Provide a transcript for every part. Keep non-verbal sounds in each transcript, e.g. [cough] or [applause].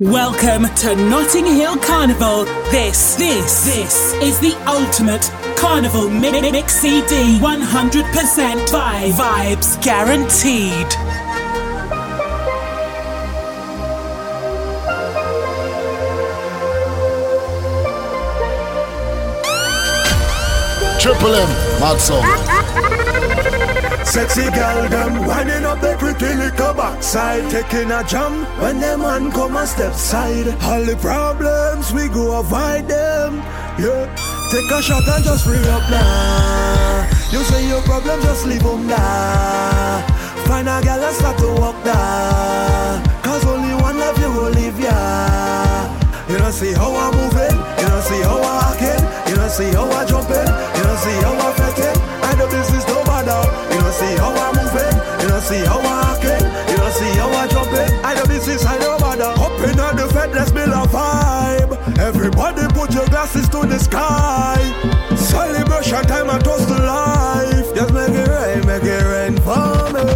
Welcome to Notting Hill Carnival. This, this, this is the ultimate Carnival Mix CD. 100% vibe, vibes guaranteed. Triple M, mad song. Sexy girl, them winding up their pretty little backside, taking a jump when them man come a step side. All the problems we go avoid them, yeah. Take a shot and just free up now. You say your problem, just leave them there. Find a girl and start to walk there. Cause only one of you will leave ya. You don't see how I'm moving, you don't see how I'm acting, you don't see how I'm jumping, you don't see how I'm fetting. I know business no matter see how I'm moving, you don't see how I'm acting, you don't see how I'm jumping. I know this is I know bother. Up in the fed, let's build a vibe. Everybody put your glasses to the sky. Celebration time I toast to life. Just make it rain, make it rain for me.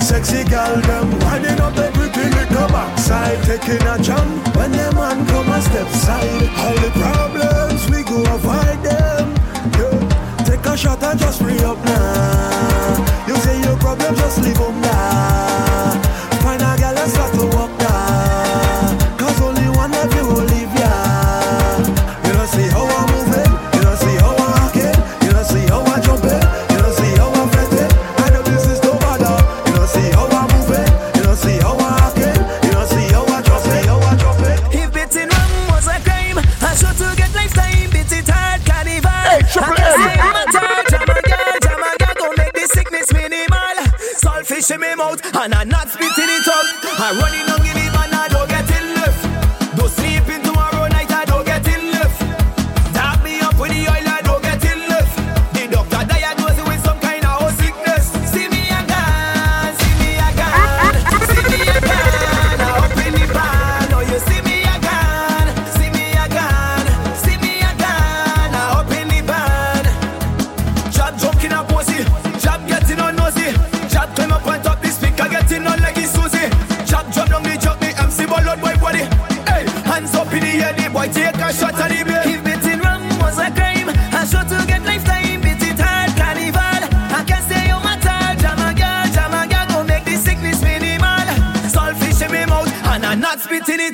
Sexy girl, them winding up their pretty little backside, taking a jump when them man come a step side. All the problems we go avoid them shot and just free up now. You say your problem, just leave them now. Fish in my mouth and I'm not spitting it out. I'm running on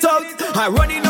give me I running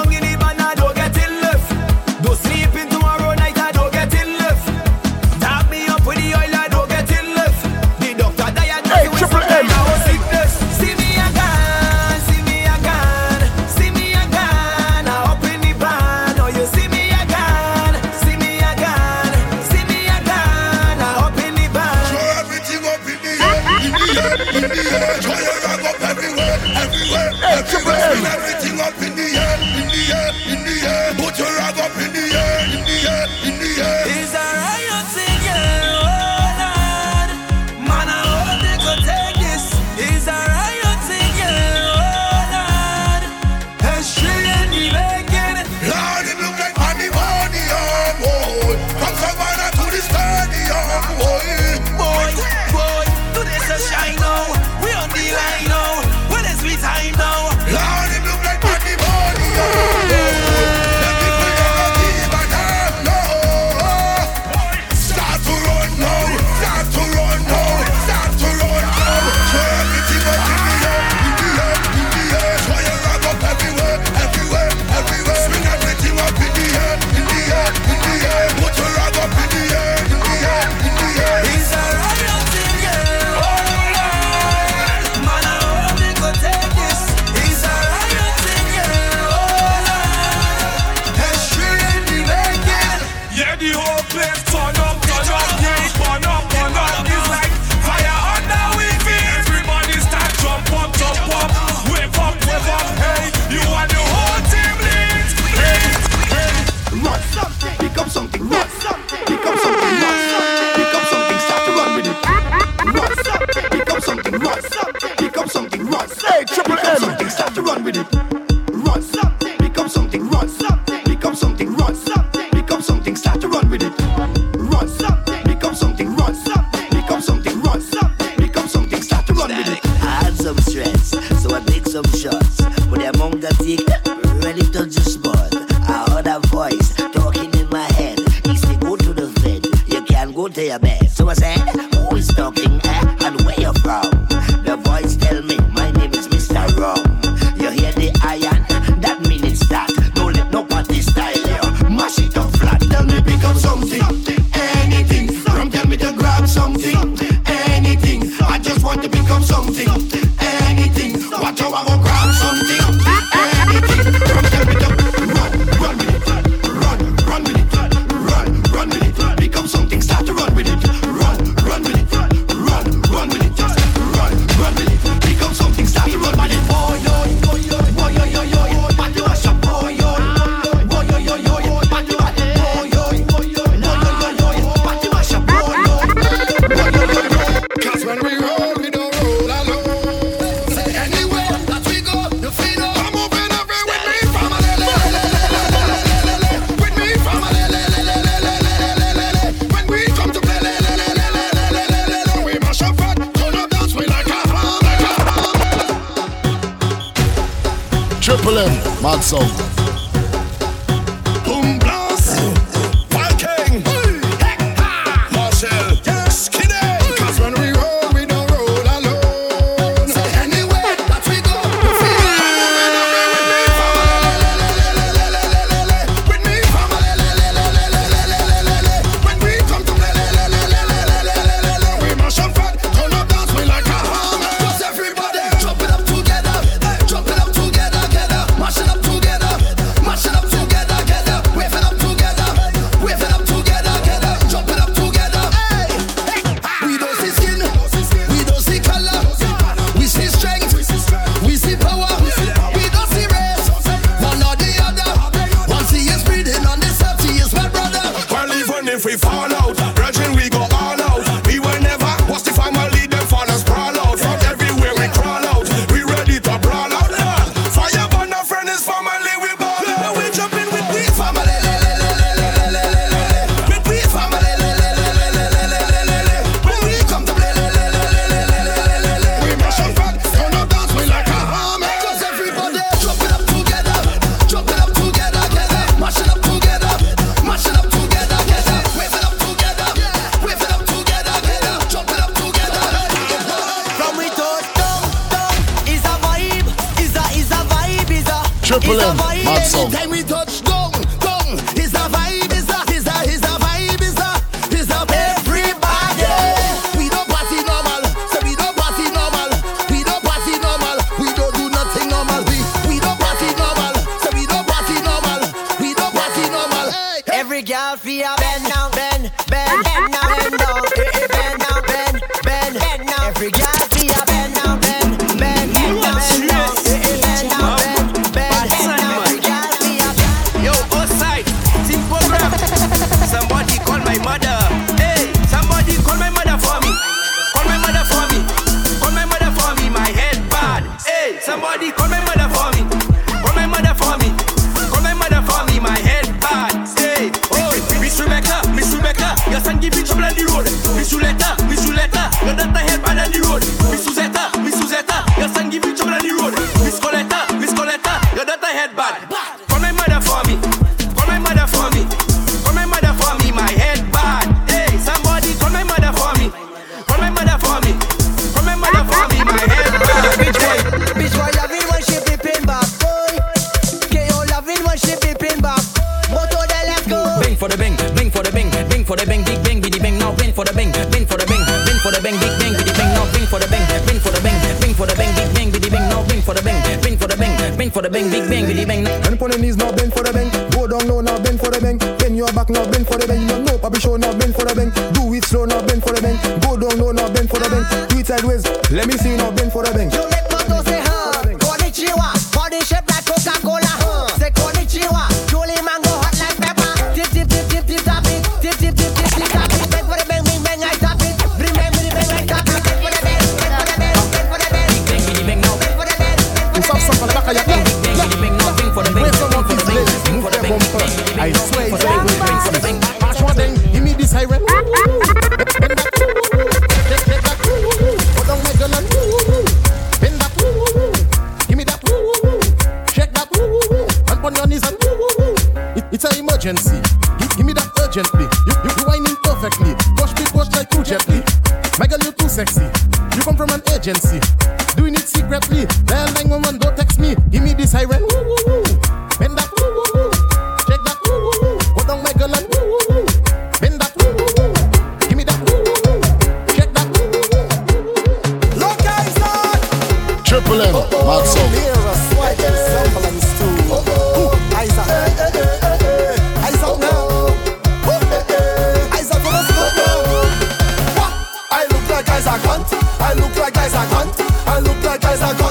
man. I look like Isaac.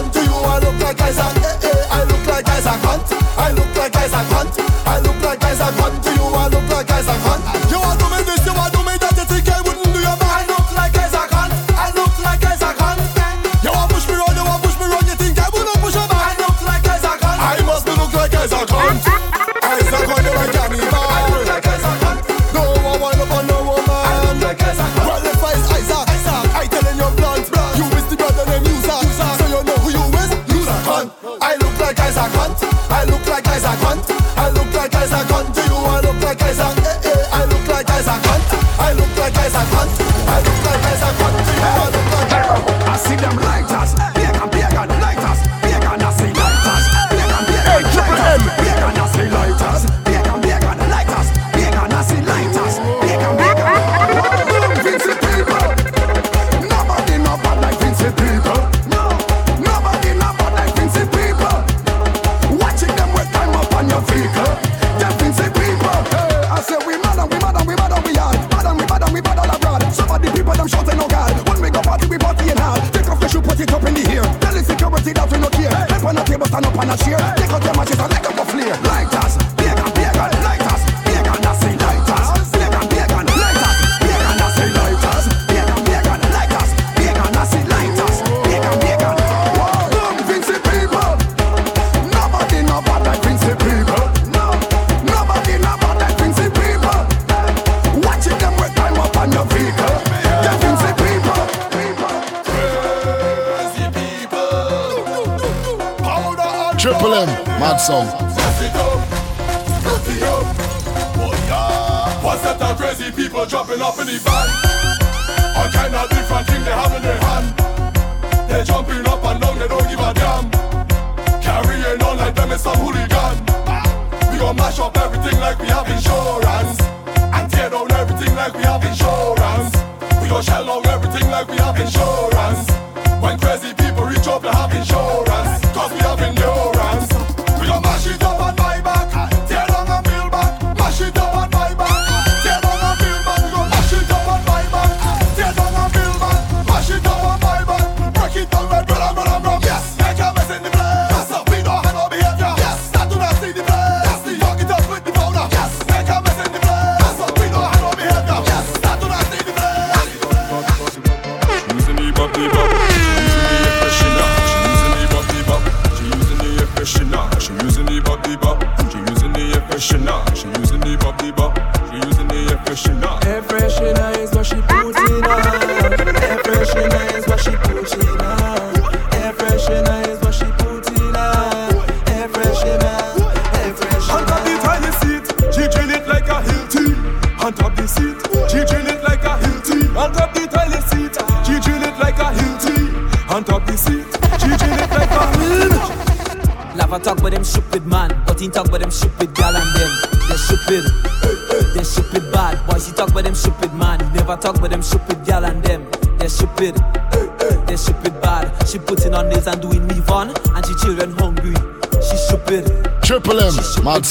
Mad.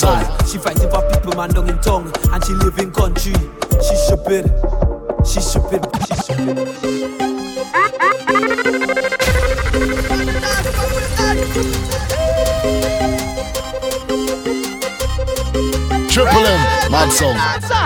She fighting for people, man, down in tongue. And she live in country. She stupid. She stupid. She stupid. Triple M, mad song.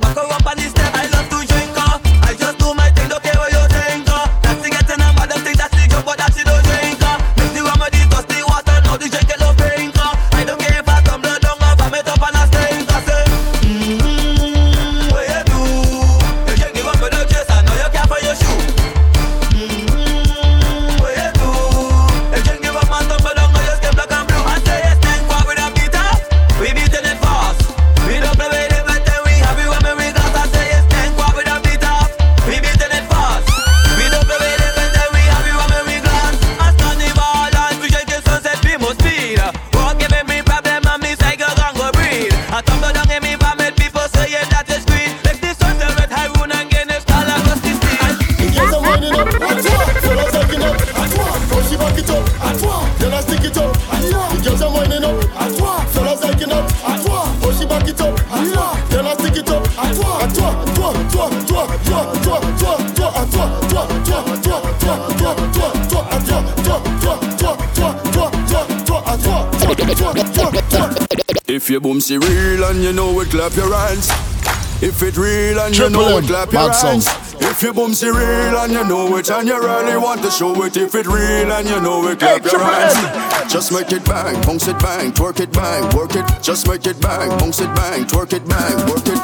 back her up on this. real and Triple you know M. it, clap your hands. If your boom's real and you know it, and you really want to show it, if it real and you know it, clap hey, your hands. Just make it bang, bounce it bang, twerk it bang, work it. Just make it bang, bounce it bang, twerk it bang, work it.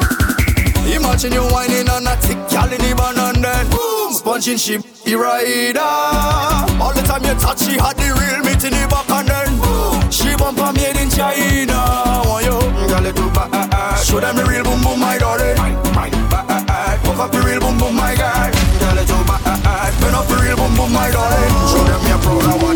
Imagine you whining on a tick, y'all in the and then boom, sponging she be rider. All the time you touch, she had the real meat in the back and then boom, she bump a made in China. Want you, girl, it too bad. Show them the real boom boom, my daughter. Turn up a real boom boom, my guy. Tell it to my eye. Turn up a real boom boom, my darling. Show them you're proud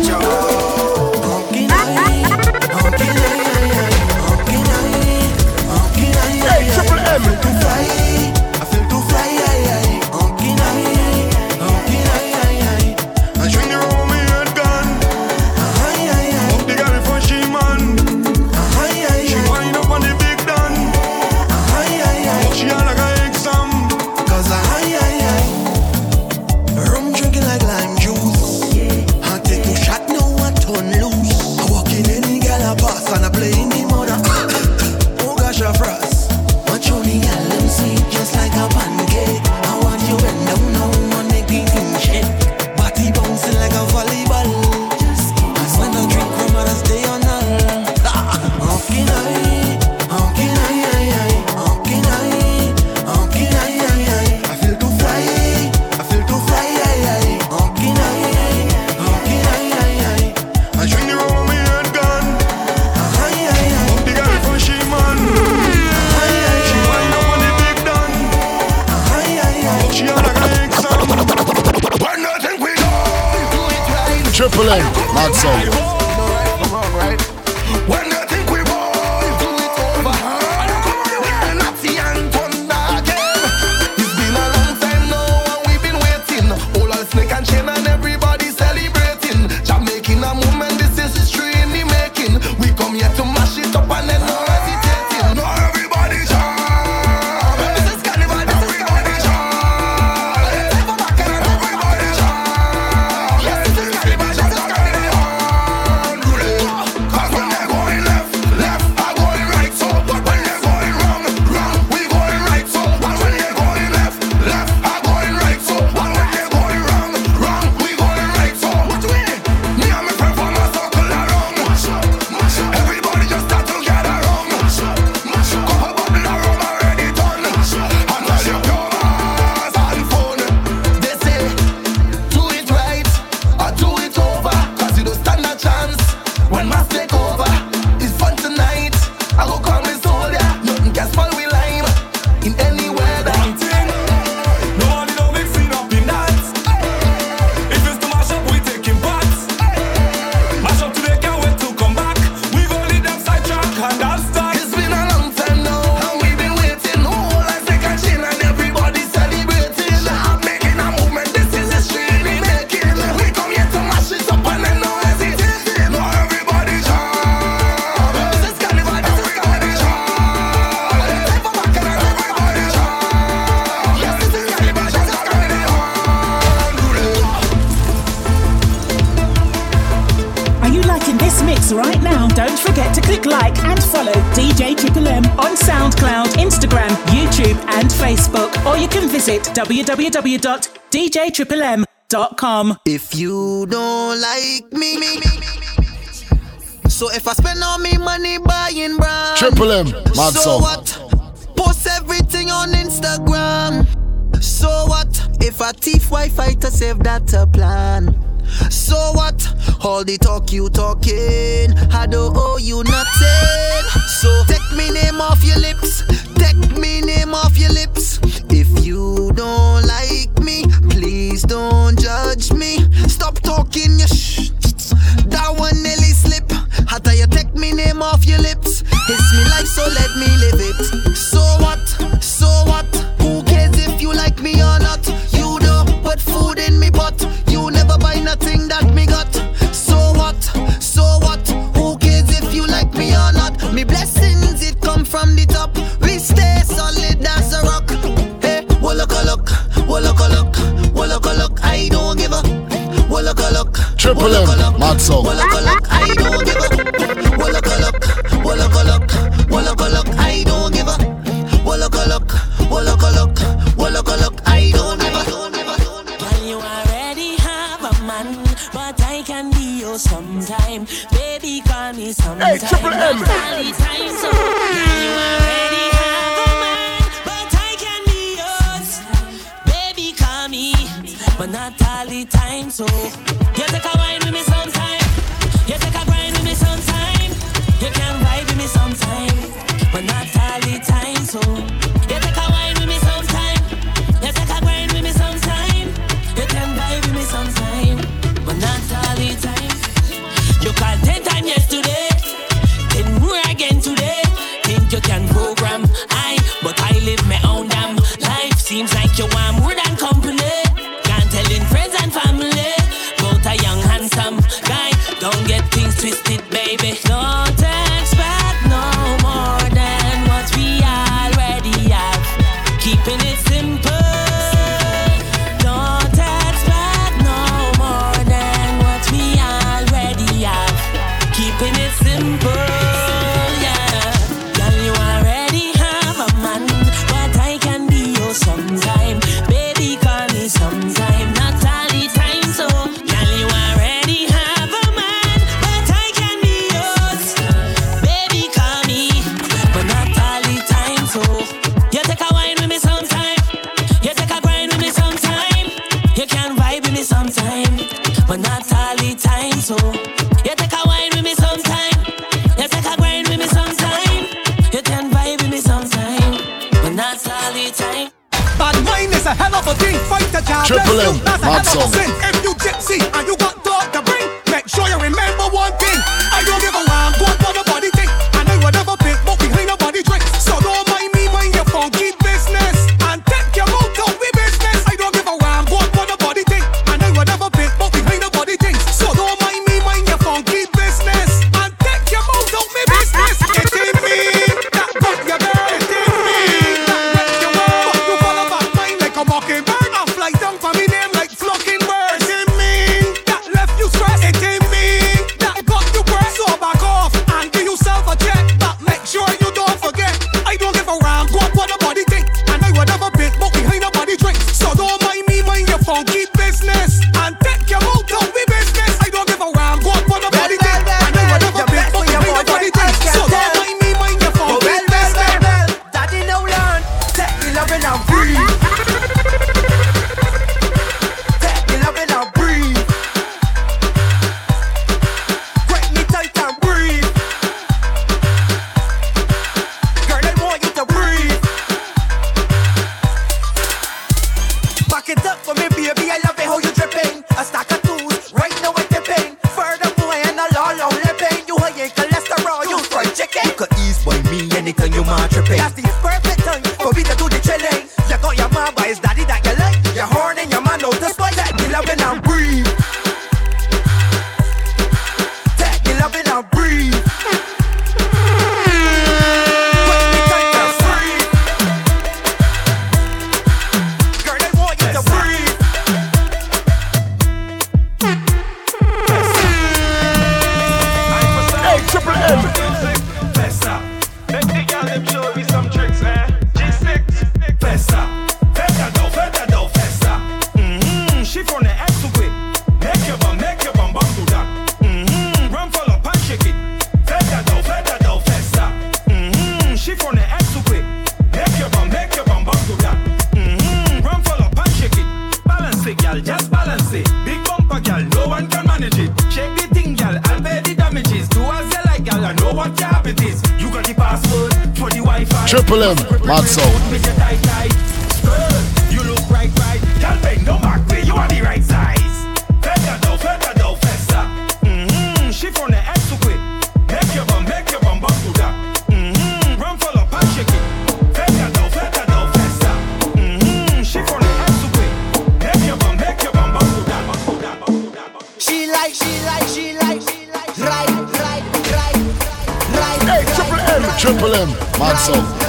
come. If you don't like me, me, me. So if I spend all my money buying brands, triple M, mad so song. what? Post everything on Instagram. So what? If I thief Wi-Fi to save that a plan. So what? All the talk you talking, I don't owe you nothing. So take me name off your lips, take me name off your lips. If you don't like Please don't judge me. Stop talking your shh. That one nearly slip. How dare you take me name off your lips? It's me life, so let me live it. So what? Triple M, mad song. Sometime. Baby, call me sometime. Hey, Triple M. Time, so you already have a man? But I can be yours. Baby, call me. But not all the time, so. a hell of a thing. Fight the job. Triple M. That's a hell of a sin. If you gypsy and you got dog to bring, make sure you remember. So.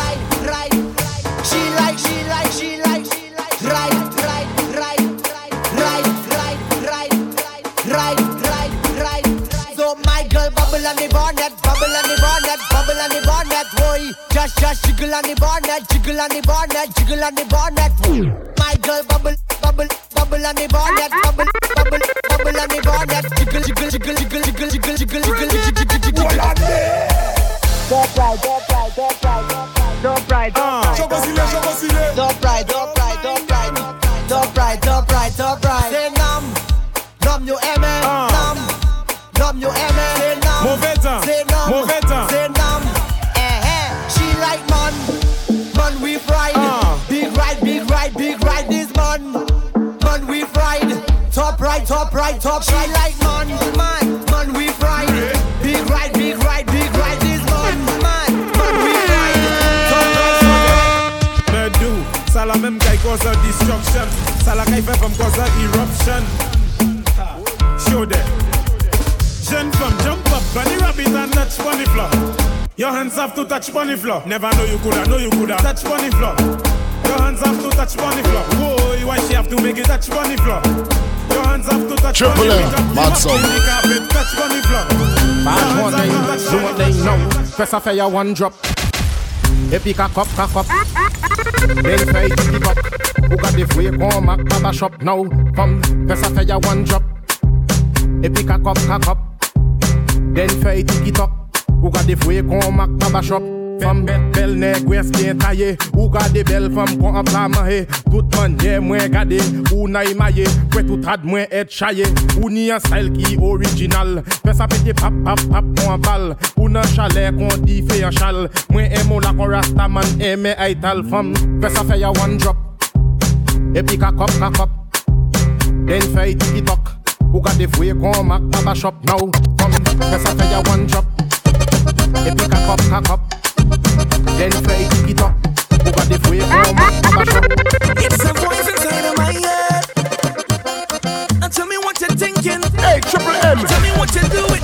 touch money floor. Never know you coulda, know you coulda touch money floor. Your hands have to touch money floor. Whoa, why she have to make it touch money floor? Your hands have to touch Triple money floor. Mad song. Touch money floor. Bad one do eh? what they know. Press a fire one drop. Epic a cup, cock cup. Then say keep up. Who got the free home at Baba shop now? Come, press a fire one drop. Epic a cup, cock cup. Then say to it up gade fwe kon mak pa bachop Fem bet bel neg wes gen taye. Ou gade bel fem kon ap la mahe. Tout manye mwen gade Ou na imaye Pwet ou trad mwen et chaye. Ou ni an style ki original. Pes apete pap pap pap kon bal. Ou nan chalet kon di fe an chal. Mwen emo la kon rasta man eme aital fem Pes afe ya one drop. Epi kakop kakop Den fey tiki tok. Ou gade fwe kon mak pa bachop Now fem Pes afe ya one drop up, cock up. Then play it up. Over the way from Mama Shop. It's a voice inside of my head. And tell me what you're thinking. Hey, Triple M. Tell me what you're doing.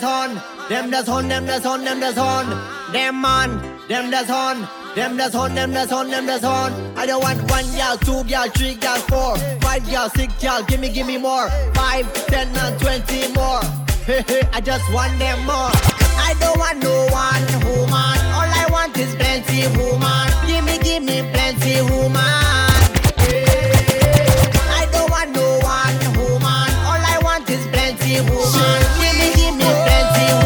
that's on, them that's on, them that's on, them that's on, them on, them that's on, them that's on, them that's on, them that's on. I don't want one girl, two y'all, three y'all, four, five y'all, six y'all, gimme, gimme more, five, ten, and twenty more. Hey, [laughs] hey, I just want them more. I don't want no one woman, all I want is plenty woman. Gimme, gimme plenty woman. is plenty woman. Give me, give me plenty woman.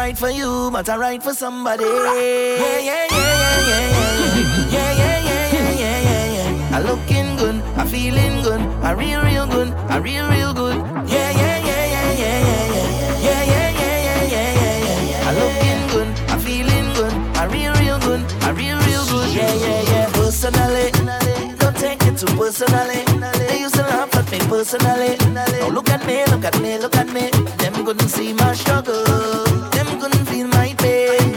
right for you, but I right for somebody. Yeah, yeah, yeah, yeah, yeah, yeah, yeah, yeah, yeah, yeah, yeah, yeah. I looking good, I feeling good, I real, real good, I real, real good. Yeah, yeah, yeah, yeah, yeah, yeah, yeah, yeah, yeah, yeah, yeah, yeah, yeah. I looking good, I feeling good, I real, real good, I real, real good. Yeah, yeah, yeah. Personally, don't take it too personally. They used me personally. Now look at me, look at me, look at me. Them couldn't see my struggle. Them couldn't feel my pain.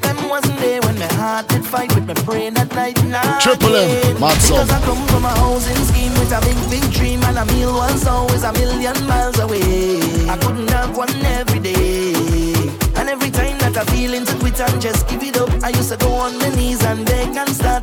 Them wasn't there when my heart did fight with my brain at night. Nah, Triple M, again. mad song. Because I come from a housing scheme with a big, big dream, and a meal was always a million miles away. I couldn't have one every day. And every time that I feel into quit and just give it up, I used to go on my knees and beg and start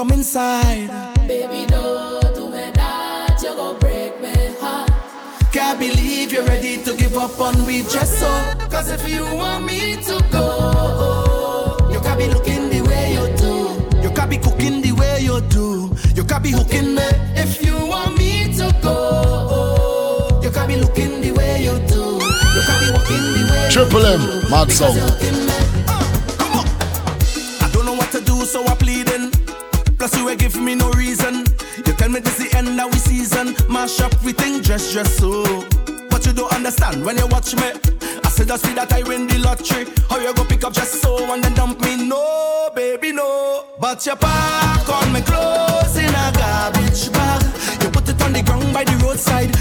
come inside. Baby, don't do me that. You gon' break me heart. Can't believe you're ready to give up on me just so. Cause if you want me to go, you can't be looking the way you do. You can't be cooking the way you do. You can't be hooking me. If you want me to go, you can't be looking the way you do. You can't be walking the way you do. Triple M, mad song. Give me no reason. You tell me this the end of we season. Mash up, we think dress, dress so. But you don't understand when you watch me. I said, just see that I win the lottery. How you go pick up just so and then dump me? No, baby, no. But you pack on me clothes in a garbage bag. You put it on the ground by the roadside.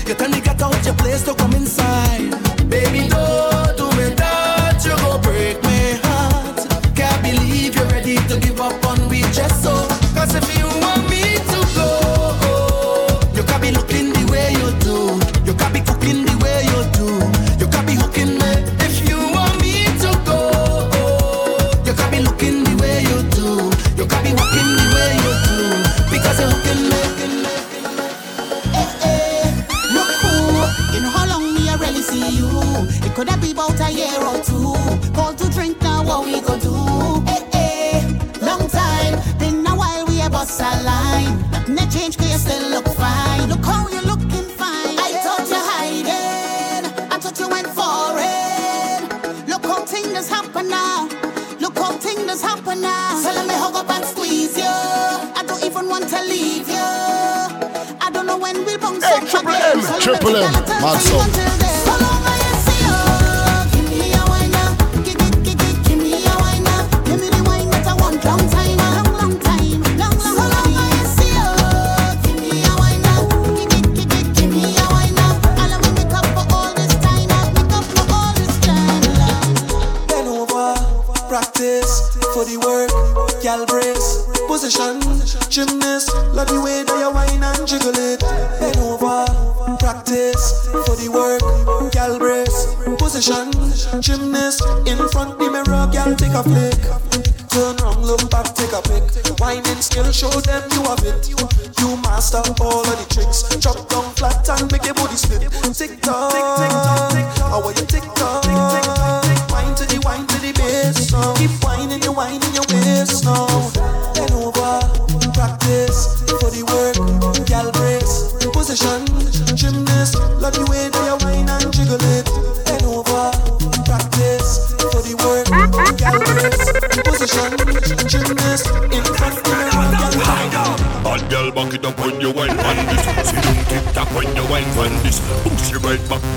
couple them. Mad song.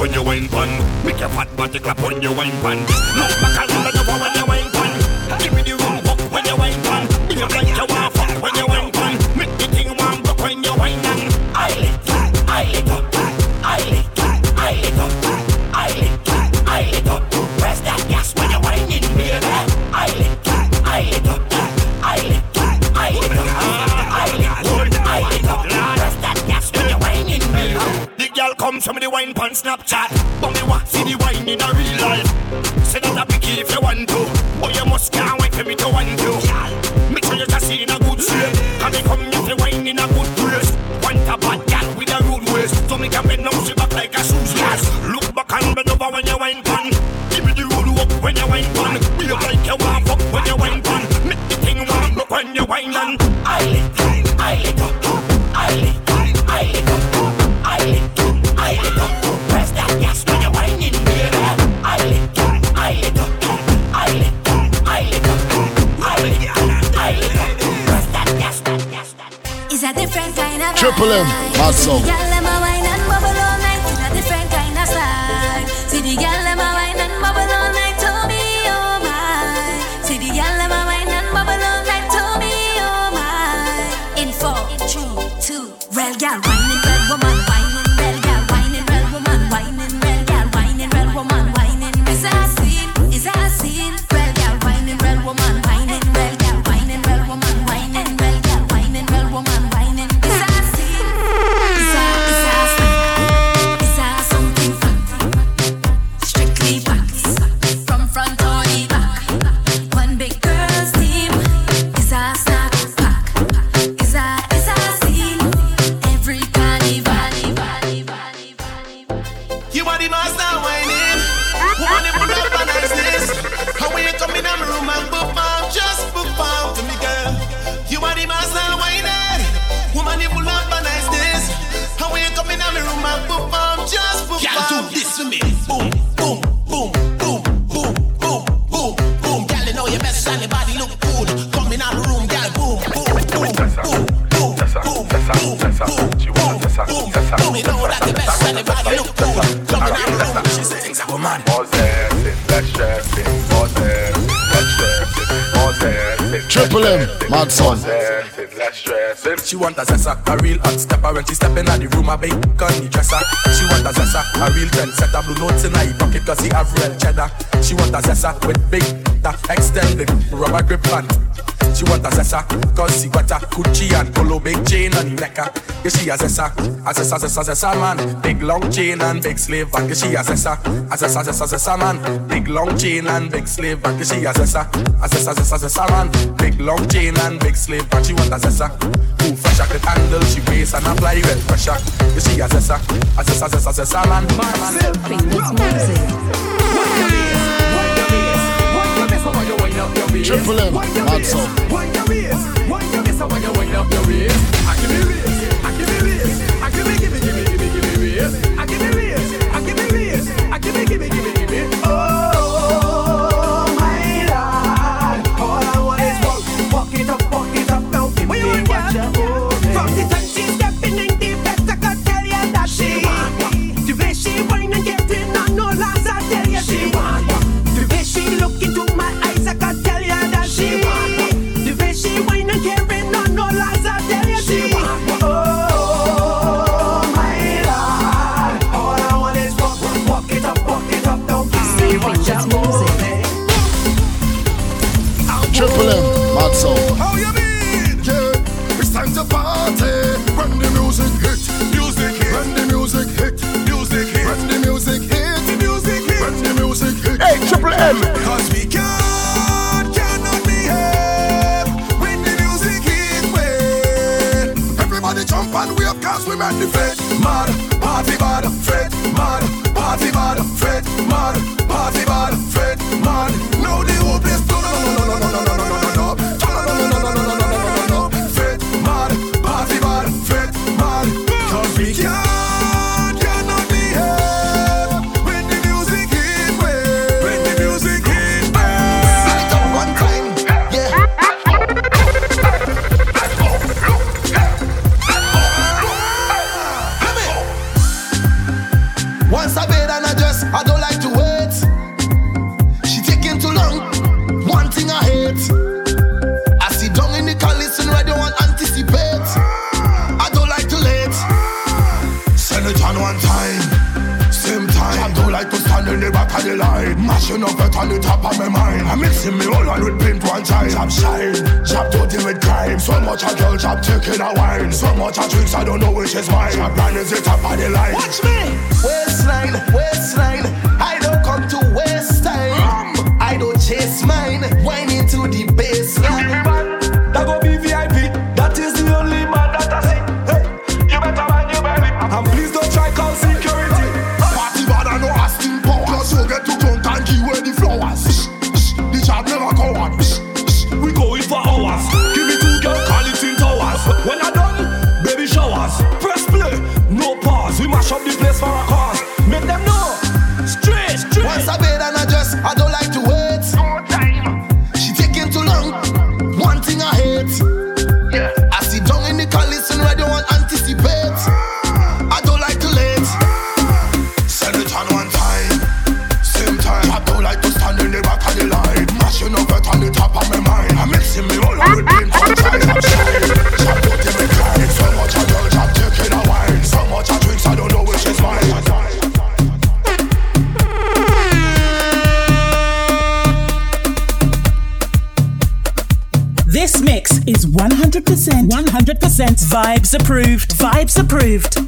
clap on your wine pan. Make your fat body clap on your wine pan. No my. Go. Triple M, mad son. She want a zessa, a real hot stepper when she stepping at the room, a big gunny dresser. She want a zessa, a real trend setter, blue notes in her pocket cause he have real cheddar. She want a zessa with big, that extended rubber grip pants. She want a sessa, cause she got a Gucci and polo big chain on the necker. Yeah, she a sessa, a sessa, sessa, sessa man. Big long chain and big sleeve back. Yeah, she a sessa, a sessa, sessa, sessa man. Big long chain and big sleeve back. Yeah, she a sessa, a sessa, sessa, sessa man. Big long chain and big sleeve back. She want a sessa. Who fresh I could handle she waist and apply the red pressure. Yeah, she a sessa, a sessa, sessa, sessa man. Man, Silky music. Triple M, that's all. Waist? Wind your waist? I can. I'm mixing me all on with pimp one time. Chop shine, chop dirty with crime. So much a girl chop taking a wine. So much a drinks I don't know which is mine. Chop line is the top of the line. Watch me. Waistline, waistline. I don't come to waste time. Um. I don't chase mine. Wine into the baseline. presents Vibes Approved. Vibes Approved.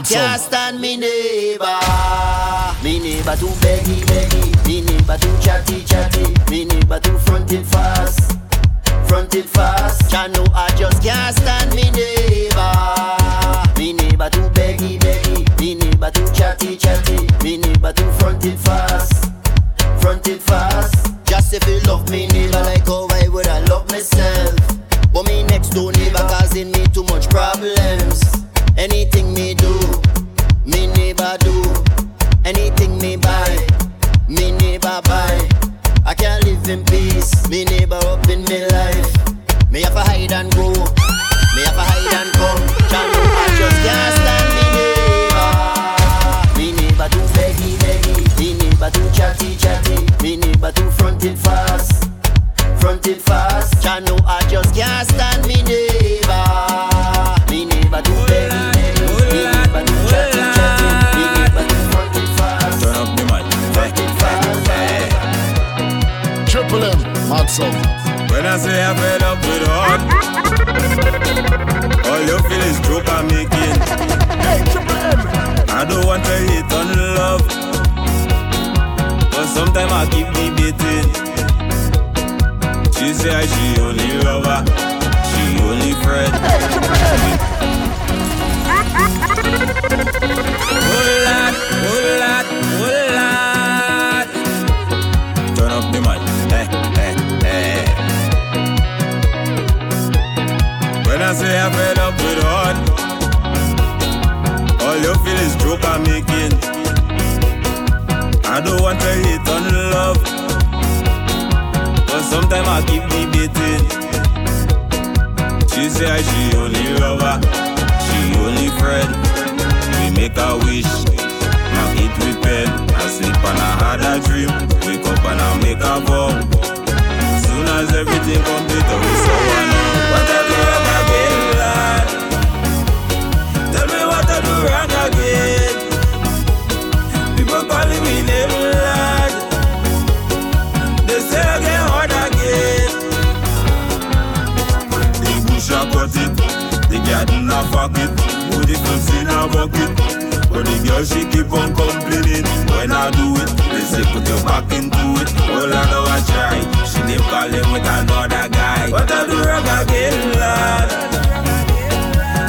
add some. Can't stand me neighbor. Me neighbor too beggy beggy. Me neighbor too chatty chatty. Me neighbor too fronted fast. Fronted fast. Can't know I just can't stand me neighbor. hate and love. But sometimes I keep debating. She say she only lover, she only friend. We make a wish, now it with pen. I sleep and I had a dream, wake up and I make a vow. Soon as everything complete, I will so I know what I do wrong again, lad. Tell me what I do wrong again. Head in a pocket, booty flips in a bucket. But the girl she keep on complaining when I do it. They say put your back into it. All I know I try. She keep calling with another guy. What I do wrong again, lad?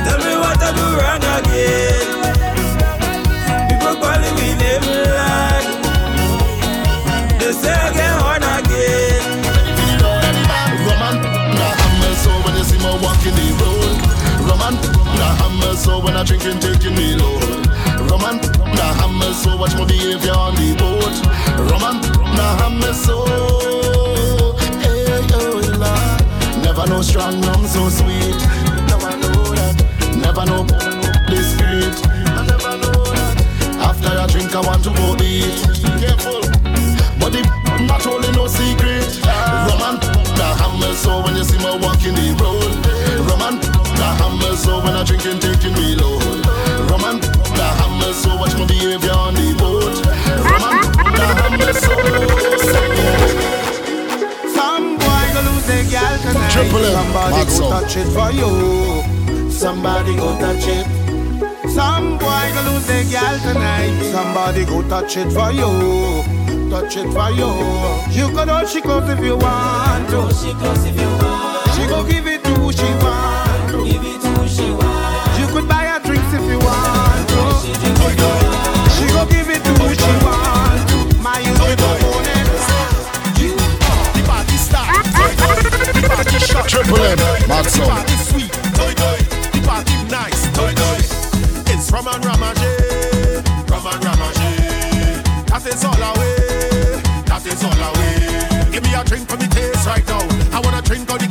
Tell me what I do wrong again. so when I drink and taking me low. Roman, and the hammer, so watch my behavior on the boat. Roman, and the hammer, so hey, oh, la. Never know strong rum so sweet. Never know that. Never know discreet. I never know that. After I drink, I want to go eat. Careful, but the not only no secret. Roman the hammer, so when you see me walking the road, Roman, the hammer, so when I drinking, taking me low. Roman, the hammer, so watch my behavior on the boat. Roman, the hammer, so. Some boy gonna Somebody go touch it for you. Somebody go touch it. Some boy gonna lose their gal tonight. Somebody go touch it for you touch it for you. You can hold she close if you want to. She close if you want. She go give it to who she want. Give it to who she want. You could buy her drinks if you want to. She drink if. She go give it to who she want to. My beautiful morning. You the party star. The party shot. Triple M. Maxon. The party sweet. Doi doi. The party nice. Doi doi. It's Roman Ramaje. Roman Ramaje. That's it's all I Give me a drink for me taste right now. I wanna drink on the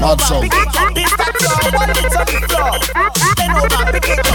Mad sound. Pick it up, pick it up, pick it up.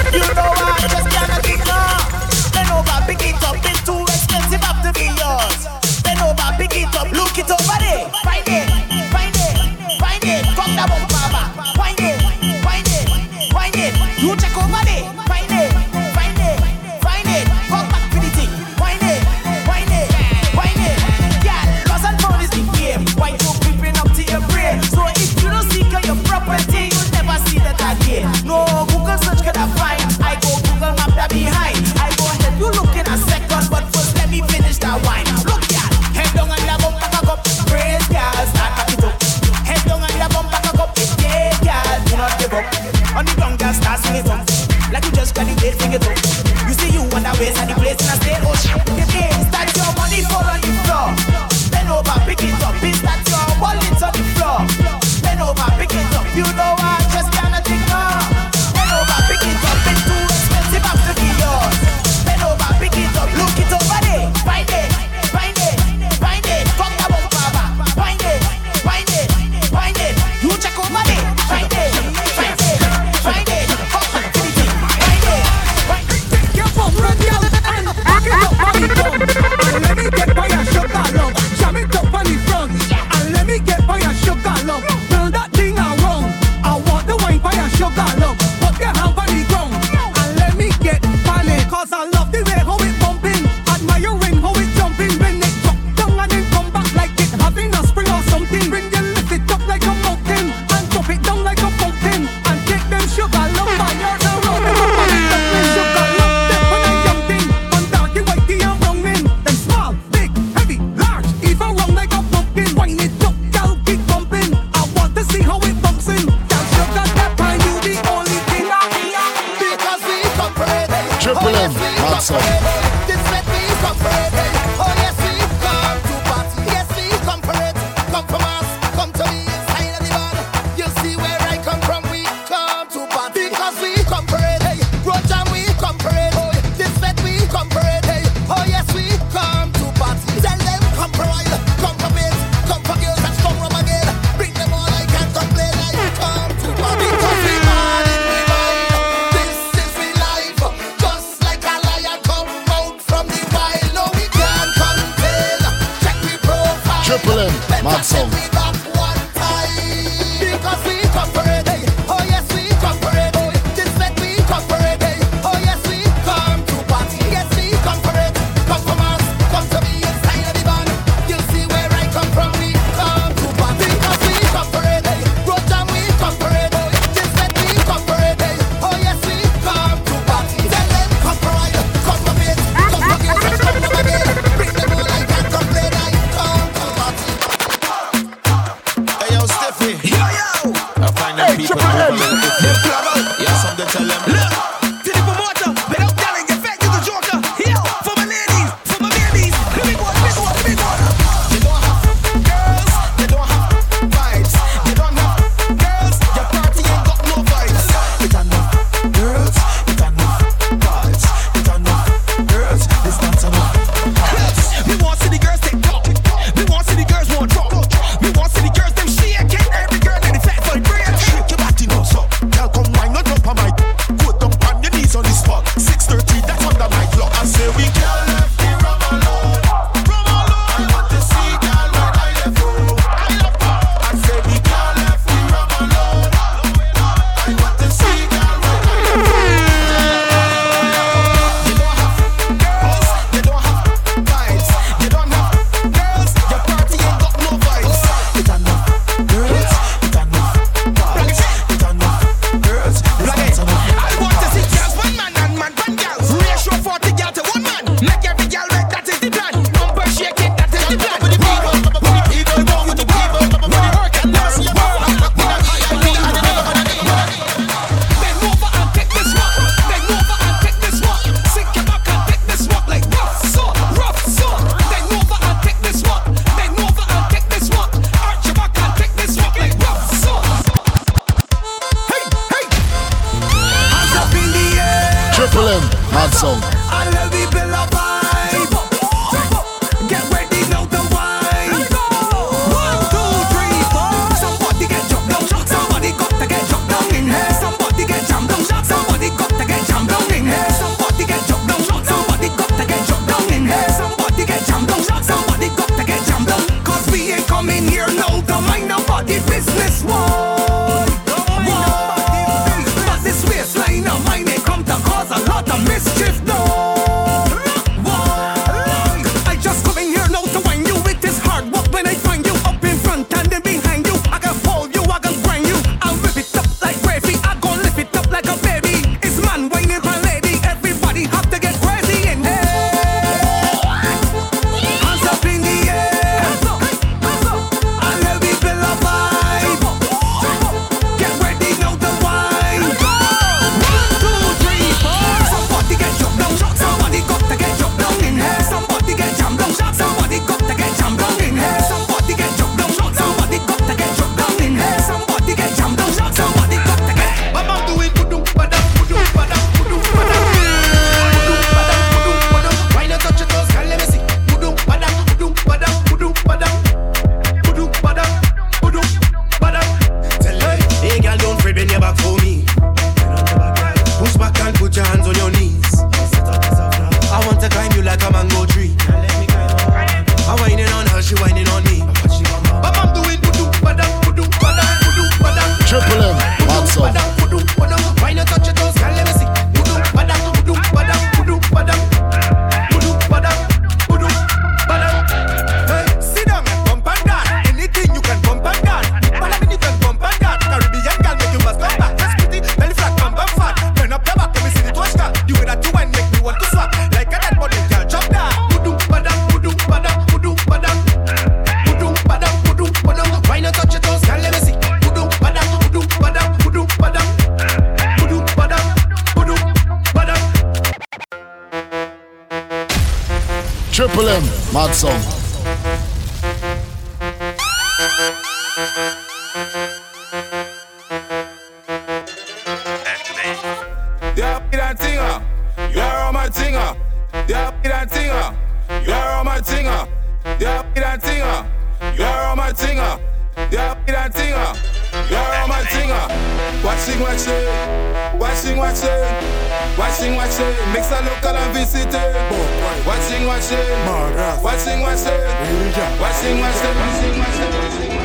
Watching, watching, watching, watching.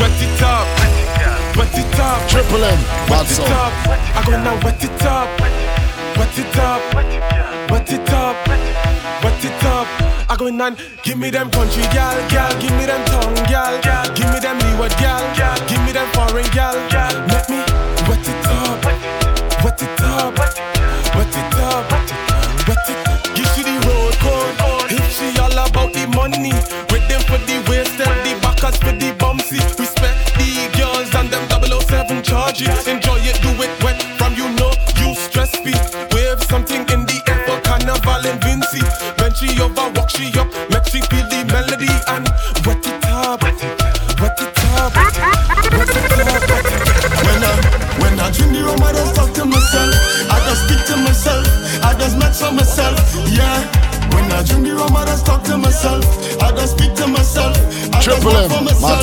Wet it up, wet it up. Triple M, Wet it up. I go now wet it up, wet it up, wet it up, wet it up. I go now, give me them country gal, gal, give me them tongue gal, gal, give me them leeward gal, gal, give me them foreign gal. Let me wet it up, wet it money, with them for the waist and the backers for the bumpsy. Respect the girls and them 007 charges. Enjoy it, do it wet from you know you stress me. Wave something in the air for carnival and Vincy. When she over, walk she up,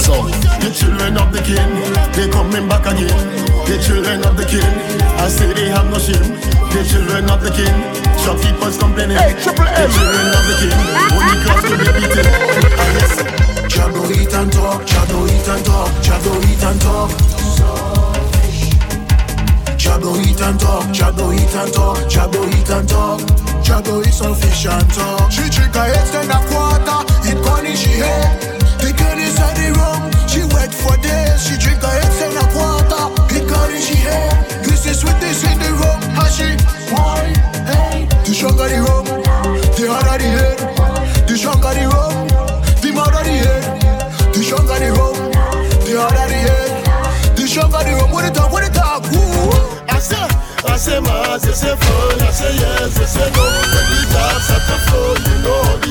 for mad myself. song. The children of the king, they coming back again. The children of the king, I say they have no shame. The children of the king, shopkeepers complaining. The children of the king, only cause to be beaten. Ah, yes. Jabbo eat and talk, Jabbo eat and talk, Jabbo eat and talk. Jabbo eat and talk, Jabbo eat and talk, Jabbo eat and talk. Jabbo eat some fish and talk. She drink a eight and a quarter, it gone she head. Girl the room, she wait for days. She drink a eight and a quarter, it gone she head. This is sweetness in the room, and she why? Hey, the stronger the rum, the harder the head. The stronger the rum, the harder the head. The stronger the rum, the harder the head. The stronger the rum, what it talk, what it talk. Woo. I say, I say mass, I say fun, I say yes, I say no. When the dance at the floor, you know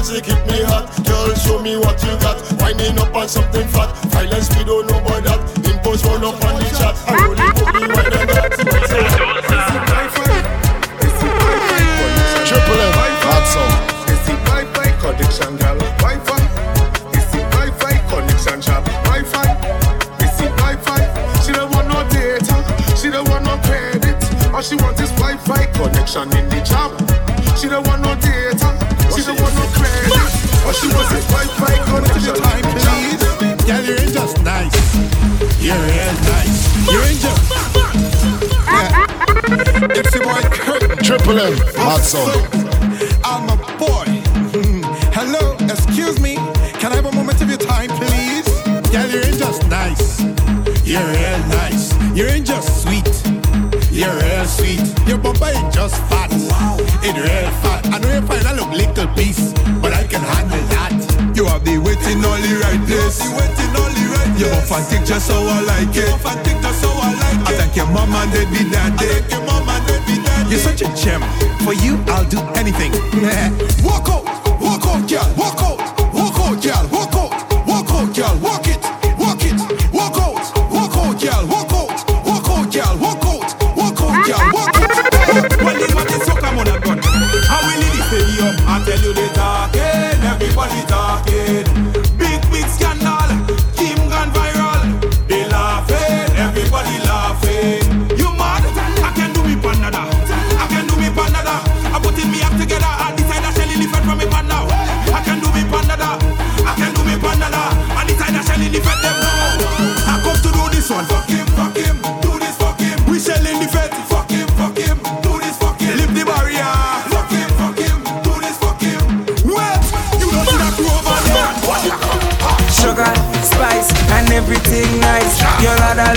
music hit me hot, girl show me what you got. Winding up on something fat. Violence, we don't know about that. Impose roll up on the chat. I it, roll it, wine and hot song. Wi-Fi connection, girl. Wi-Fi. It's the Wi-Fi connection. It's the Wi-Fi. She don't want no data. She don't want no credit. All she wants is Wi-Fi connection in the job. She don't want no data. She don't want no credit. All she wants is Wi-Fi connection in the job. Girl, you're in just nice. You're real nice. You're in just. It's the boy Kurt. Triple M, hot song. I'm a boy. Hmm. Hello, excuse me. Can I have a moment of your time, please? Girl, you're in just nice. You're real nice. You're in just sweet. You're real sweet. Your bumper ain't just fat. It real fat. I know you find a look little piece, but I can handle that. You have the waiting all the right place. You The waiting all the right place. You buff and thick just how I like it. Buff and thick just how I like it. I thank your mom and dad be daddy. I eh. thank your mom and dad be daddy. You're such a gem. For you, I'll do anything. [laughs] walk out, walk out, girl, walk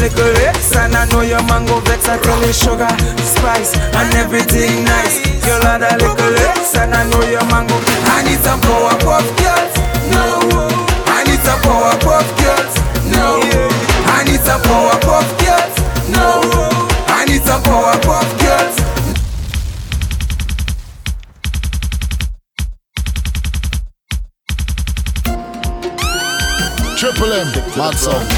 little lips, and I know your mango vex. I tell you, sugar, spice, and everything nice. Your lot a little lips, and I know your mango. I need some power puff girls, no. I need some power puff girls, no. I need some power puff girls, no. I need some power puff girls. Triple M, mad song.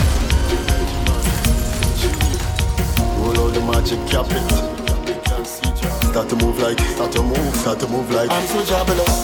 Move, like. I'm so jobless.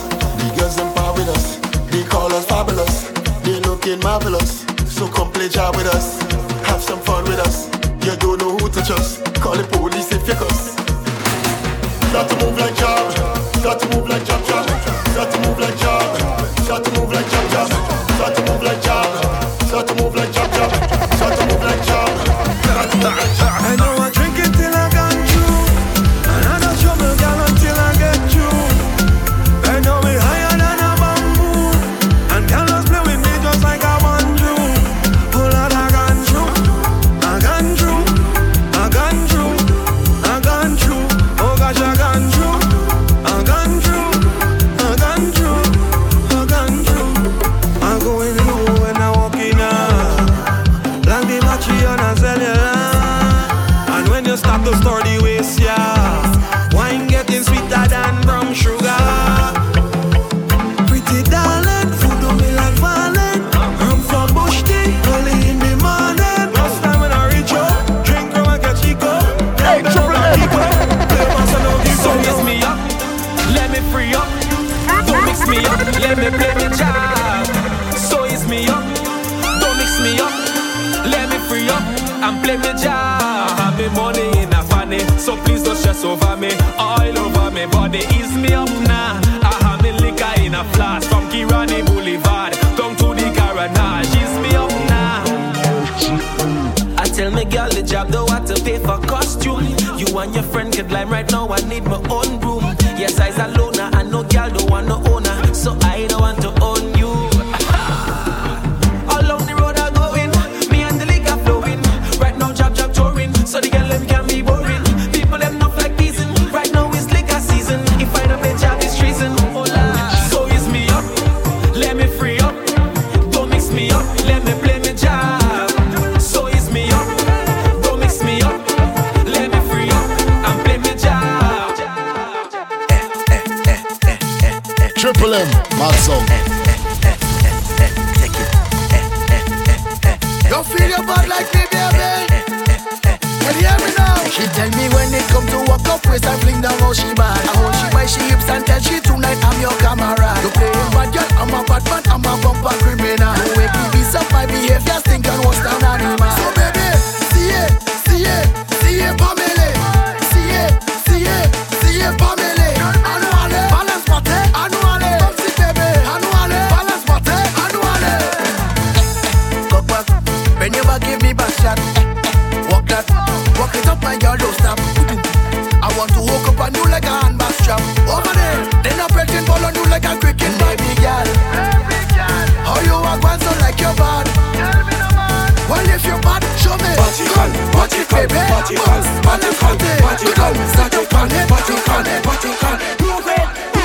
you can, what you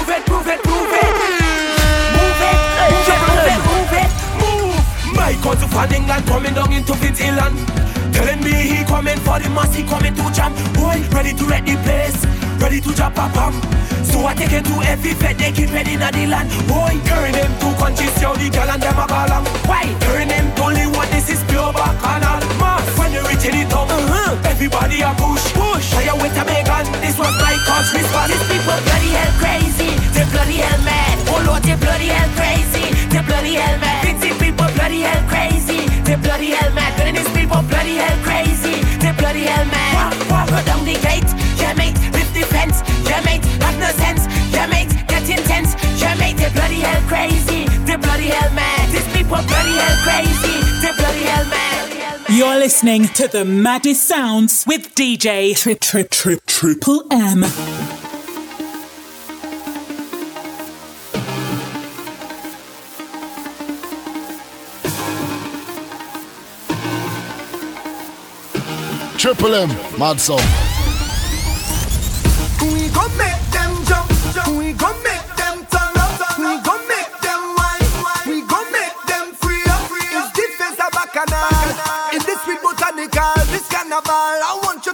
it, prove it, prove it. Move it, move it, move it, move it, move. My cousin from England coming down into Vince England. Telling me he coming for the mass, he coming to jam. Boy, ready to wreck the place, ready to jump up, up. So I take it to every fed, they keep ready in the land. Boy, turn him to conscious, yo, the gal and them a ball Why? Turn him to only what this is pure bacchanal the rich the top. Uh-huh. Everybody a push, push. Fire with a gun. This was my cause response. These people bloody hell crazy. They bloody hell mad. Oh Lord, they bloody hell crazy. They bloody hell mad. These people bloody hell crazy. They bloody hell mad. But these people bloody hell crazy. They bloody hell mad. Wah, wah. Go down the gate. Yeah, mate. with defense. fence. Yeah, mate. Have no sense. Yeah, mate. Get intense. Yeah, mate. They bloody hell crazy. They bloody hell mad. These people bloody hell crazy. You're listening to the maddest sounds with DJ Trip Trip Trip Triple M. Triple M, mad song. Bacchanal. In this sweet botanical, this carnival, I want you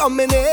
coming in.